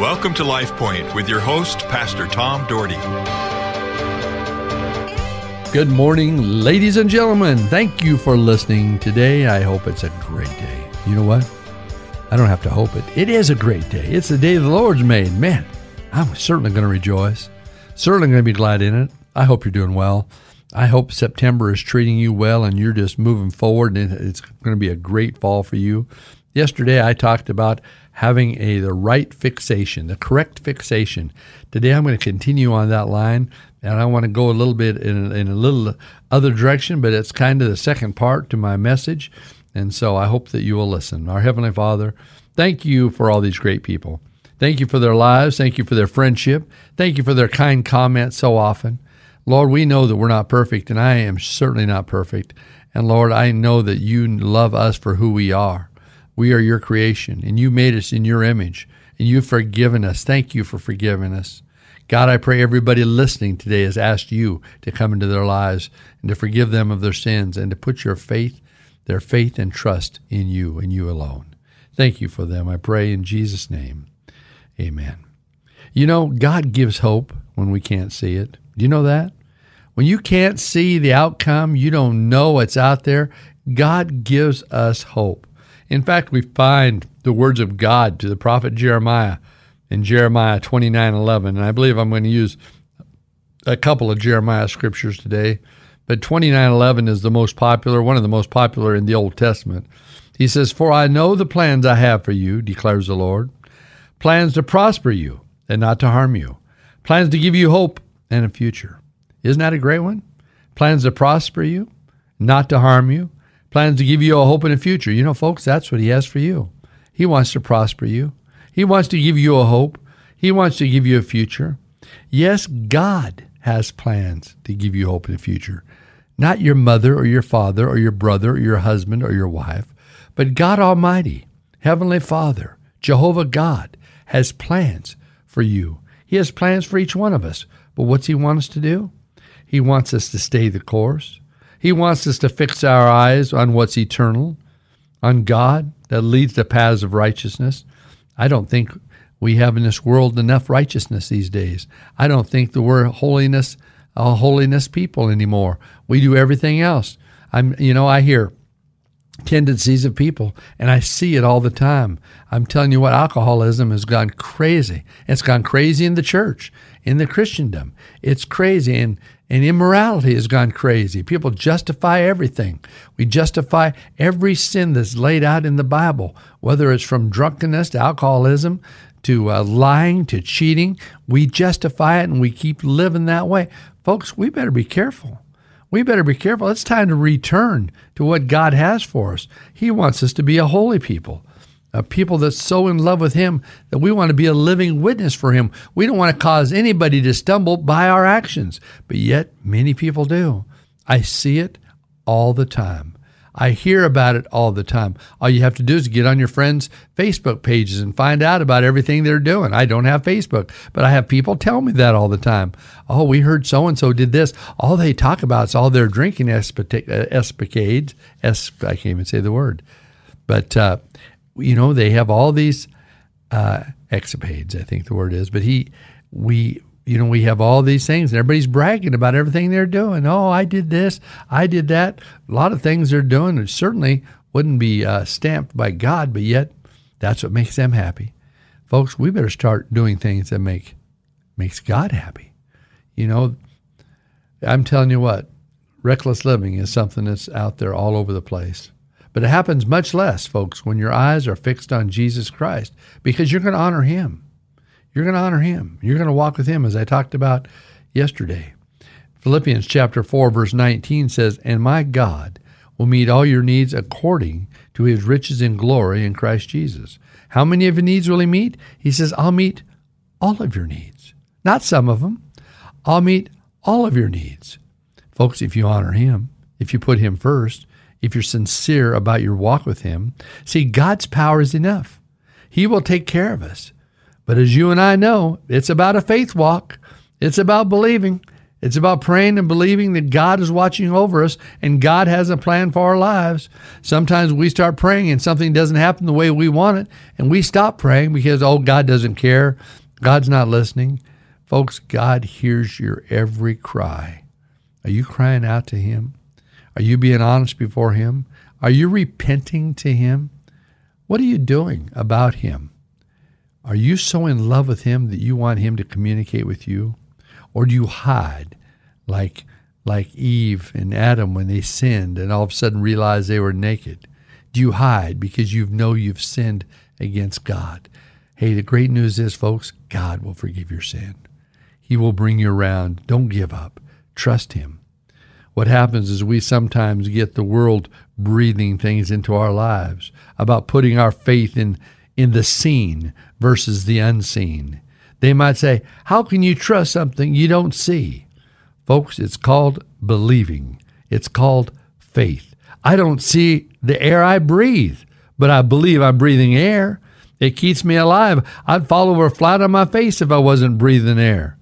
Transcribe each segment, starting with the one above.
Welcome to Life Point with your host, Pastor Tom Dougherty. Good morning, ladies and gentlemen. Thank you for listening today. I hope it's a great day. You know what? I don't have to hope it. It is a great day. It's the day the Lord's made. Man, I'm certainly going to rejoice. Certainly going to be glad in it. I hope you're doing well. I hope September is treating you well and you're just moving forward and it's going to be a great fall for you. Yesterday I talked about having a the right fixation, the correct fixation. Today I'm going to continue on that line and I want to go a little bit in, in a little other direction, but it's kind of the second part to my message. And so I hope that you will listen. Our Heavenly Father, thank you for all these great people. Thank you for their lives. Thank you for their friendship. Thank you for their kind comments so often. Lord, we know that we're not perfect, and I am certainly not perfect. And Lord, I know that you love us for who we are. We are your creation, and you made us in your image, and you've forgiven us. Thank you for forgiving us. God, I pray everybody listening today has asked you to come into their lives and to forgive them of their sins and to put your faith, their faith and trust in you and you alone. Thank you for them. I pray in Jesus' name. Amen. You know, God gives hope when we can't see it. Do you know that? When you can't see the outcome, you don't know what's out there, God gives us hope. In fact, we find the words of God to the prophet Jeremiah in Jeremiah 29:11, and I believe I'm going to use a couple of Jeremiah scriptures today, but 29:11 is the most popular, one of the most popular in the Old Testament. He says, "For I know the plans I have for you," declares the Lord, plans to prosper you and not to harm you, plans to give you hope and a future. Isn't that a great one? Plans to prosper you, not to harm you, plans to give you a hope and a future. You know, folks, that's what he has for you. He wants to prosper you. He wants to give you a hope. He wants to give you a future. Yes, God has plans to give you hope in the future. Not your mother or your father or your brother or your husband or your wife, but God Almighty, Heavenly Father, Jehovah God, has plans for you. He has plans for each one of us. But what's He want us to do? He wants us to stay the course. He wants us to fix our eyes on what's eternal, on God that leads the paths of righteousness. I don't think we have in this world enough righteousness these days. I don't think that we're holiness, a holiness people anymore. We do everything else. I'm, you know, I hear tendencies of people, and I see it all the time. I'm telling you what, alcoholism has gone crazy. It's gone crazy in the church, in the Christendom. It's crazy, and, and immorality has gone crazy. People justify everything. We justify every sin that's laid out in the Bible, whether it's from drunkenness to alcoholism to uh, lying to cheating. We justify it and we keep living that way. Folks, we better be careful we better be careful. It's time to return to what God has for us. He wants us to be a holy people, a people that's so in love with Him that we want to be a living witness for Him. We don't want to cause anybody to stumble by our actions, but yet many people do. I see it all the time. I hear about it all the time. All you have to do is get on your friends' Facebook pages and find out about everything they're doing. I don't have Facebook, but I have people tell me that all the time. Oh, we heard so and so did this. All they talk about is all their drinking escapades. I can't even say the word. But, uh, you know, they have all these uh, escapades, I think the word is. But he, we, you know, we have all these things, and everybody's bragging about everything they're doing. Oh, I did this, I did that. A lot of things they're doing that certainly wouldn't be uh, stamped by God, but yet that's what makes them happy. Folks, we better start doing things that make makes God happy. You know, I'm telling you what, reckless living is something that's out there all over the place. But it happens much less, folks, when your eyes are fixed on Jesus Christ because you're going to honor him. You're going to honor him. You're going to walk with him, as I talked about yesterday. Philippians chapter 4, verse 19 says, And my God will meet all your needs according to his riches in glory in Christ Jesus. How many of your needs will he meet? He says, I'll meet all of your needs. Not some of them. I'll meet all of your needs. Folks, if you honor him, if you put him first, if you're sincere about your walk with him, see, God's power is enough. He will take care of us. But as you and I know, it's about a faith walk. It's about believing. It's about praying and believing that God is watching over us and God has a plan for our lives. Sometimes we start praying and something doesn't happen the way we want it, and we stop praying because, oh, God doesn't care. God's not listening. Folks, God hears your every cry. Are you crying out to Him? Are you being honest before Him? Are you repenting to Him? What are you doing about Him? Are you so in love with Him that you want Him to communicate with you? Or do you hide like, like Eve and Adam when they sinned and all of a sudden realized they were naked? Do you hide because you know you've sinned against God? Hey, the great news is, folks, God will forgive your sin. He will bring you around. Don't give up. Trust Him. What happens is we sometimes get the world breathing things into our lives about putting our faith in, in the seen versus the unseen. They might say, How can you trust something you don't see? Folks, it's called believing, it's called faith. I don't see the air I breathe, but I believe I'm breathing air. It keeps me alive. I'd fall over flat on my face if I wasn't breathing air.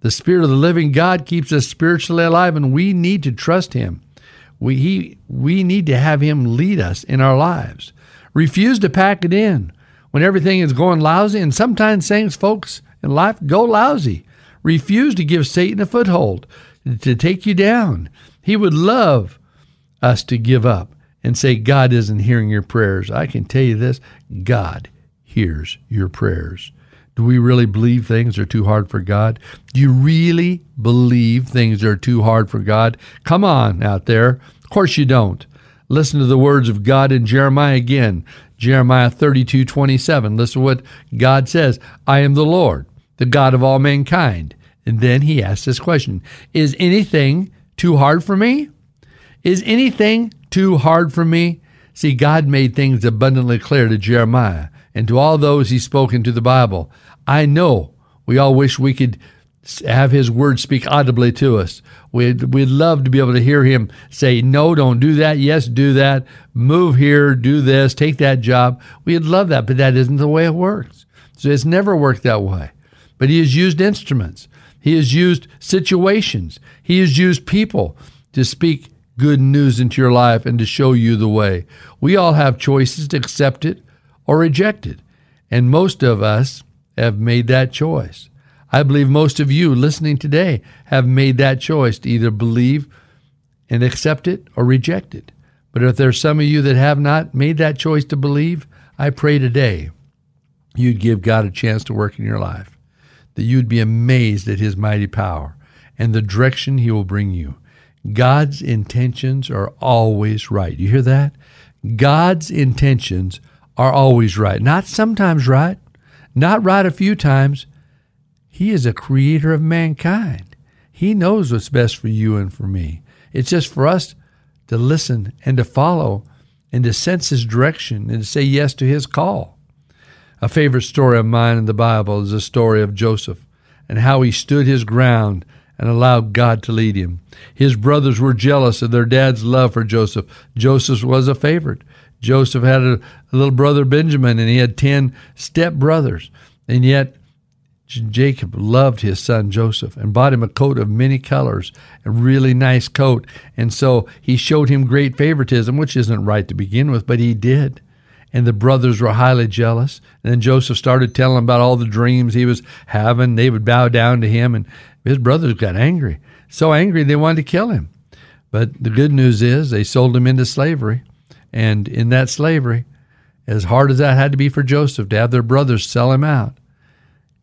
The Spirit of the living God keeps us spiritually alive, and we need to trust Him. We, he, we need to have Him lead us in our lives. Refuse to pack it in when everything is going lousy, and sometimes things, folks, in life go lousy. Refuse to give Satan a foothold to take you down. He would love us to give up and say, God isn't hearing your prayers. I can tell you this God hears your prayers. Do we really believe things are too hard for God? Do you really believe things are too hard for God? Come on out there. Of course you don't. Listen to the words of God in Jeremiah again. Jeremiah 32 27. Listen to what God says I am the Lord the God of all mankind. And then he asks this question Is anything too hard for me? Is anything too hard for me? See, God made things abundantly clear to Jeremiah and to all those he spoke into the Bible. I know we all wish we could have his word speak audibly to us. We'd, we'd love to be able to hear him say, No, don't do that. Yes, do that. Move here, do this, take that job. We'd love that, but that isn't the way it works. So it's never worked that way. But he has used instruments, he has used situations, he has used people to speak good news into your life and to show you the way. We all have choices to accept it or reject it. And most of us have made that choice. I believe most of you listening today have made that choice to either believe and accept it or reject it. But if there's some of you that have not made that choice to believe, I pray today you'd give God a chance to work in your life that you'd be amazed at his mighty power and the direction he will bring you. God's intentions are always right. You hear that? God's intentions are always right. Not sometimes right, not right a few times. He is a creator of mankind. He knows what's best for you and for me. It's just for us to listen and to follow and to sense his direction and to say yes to his call. A favorite story of mine in the Bible is the story of Joseph and how he stood his ground and allowed God to lead him. His brothers were jealous of their dad's love for Joseph. Joseph was a favorite. Joseph had a, little brother Benjamin, and he had 10 step brothers. And yet, Jacob loved his son Joseph and bought him a coat of many colors, a really nice coat. And so he showed him great favoritism, which isn't right to begin with, but he did and the brothers were highly jealous. And then Joseph started telling about all the dreams he was having. They would bow down to him, and his brothers got angry. So angry they wanted to kill him. But the good news is they sold him into slavery. And in that slavery, as hard as that had to be for Joseph to have their brothers sell him out,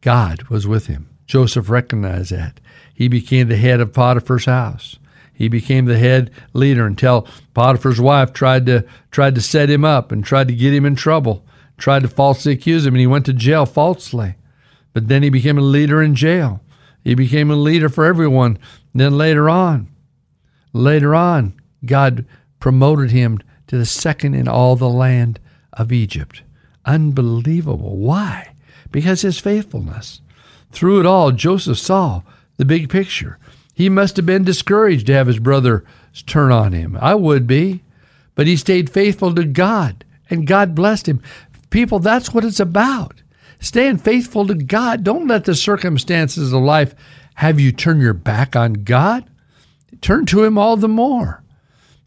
God was with him. Joseph recognized that. He became the head of Potiphar's house. He became the head leader until Potiphar's wife tried to tried to set him up and tried to get him in trouble, tried to falsely accuse him, and he went to jail falsely. But then he became a leader in jail. He became a leader for everyone. And then later on, later on, God promoted him to the second in all the land of Egypt. Unbelievable. Why? Because his faithfulness. Through it all, Joseph saw the big picture. He must have been discouraged to have his brothers turn on him. I would be. But he stayed faithful to God, and God blessed him. People, that's what it's about. Staying faithful to God. Don't let the circumstances of life have you turn your back on God? Turn to him all the more.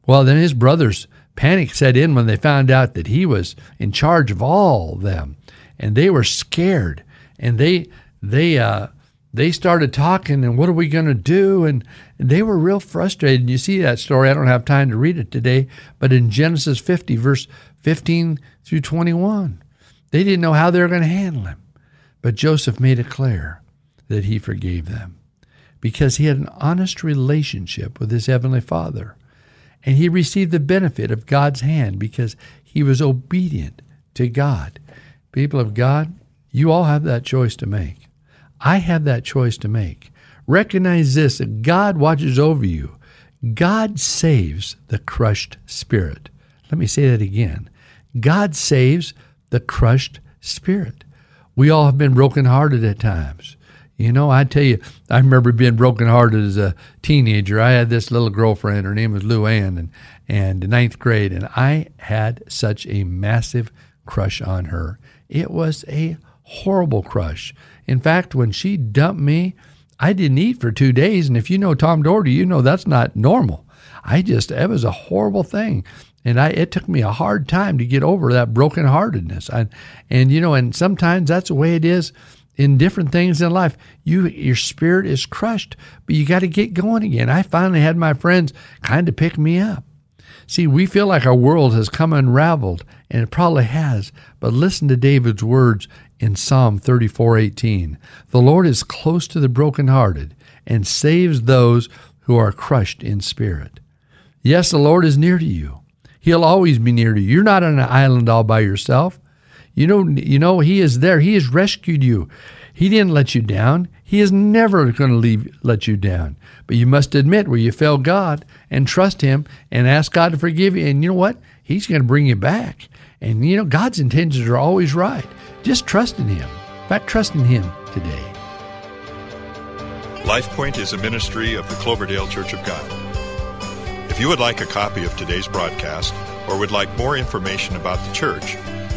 Well, then his brothers panic set in when they found out that he was in charge of all them, and they were scared, and they they uh, they started talking, and what are we going to do? And, and they were real frustrated. And You see that story. I don't have time to read it today, but in Genesis 50, verse 15 through 21, they didn't know how they were going to handle him. But Joseph made it clear that he forgave them because he had an honest relationship with his heavenly Father. And he received the benefit of God's hand because he was obedient to God. People of God, you all have that choice to make. I have that choice to make. Recognize this that God watches over you. God saves the crushed spirit. Let me say that again. God saves the crushed spirit. We all have been brokenhearted at times. You know, I tell you, I remember being brokenhearted as a teenager. I had this little girlfriend. Her name was Lou Ann, and and in ninth grade, and I had such a massive crush on her. It was a horrible crush. In fact, when she dumped me, I didn't eat for two days. And if you know Tom Dougherty, you know that's not normal. I just it was a horrible thing. And I it took me a hard time to get over that brokenheartedness. I, and you know, and sometimes that's the way it is in different things in life. You your spirit is crushed, but you got to get going again. I finally had my friends kind of pick me up. See, we feel like our world has come unraveled, and it probably has. But listen to David's words in Psalm 34:18. The Lord is close to the brokenhearted and saves those who are crushed in spirit. Yes, the Lord is near to you. He'll always be near to you. You're not on an island all by yourself. You know, you know, He is there. He has rescued you. He didn't let you down. He is never going to leave, let you down. But you must admit where you failed God and trust Him and ask God to forgive you. And you know what? He's going to bring you back. And you know, God's intentions are always right. Just trust in Him. In fact, trust in Him today. LifePoint is a ministry of the Cloverdale Church of God. If you would like a copy of today's broadcast or would like more information about the church,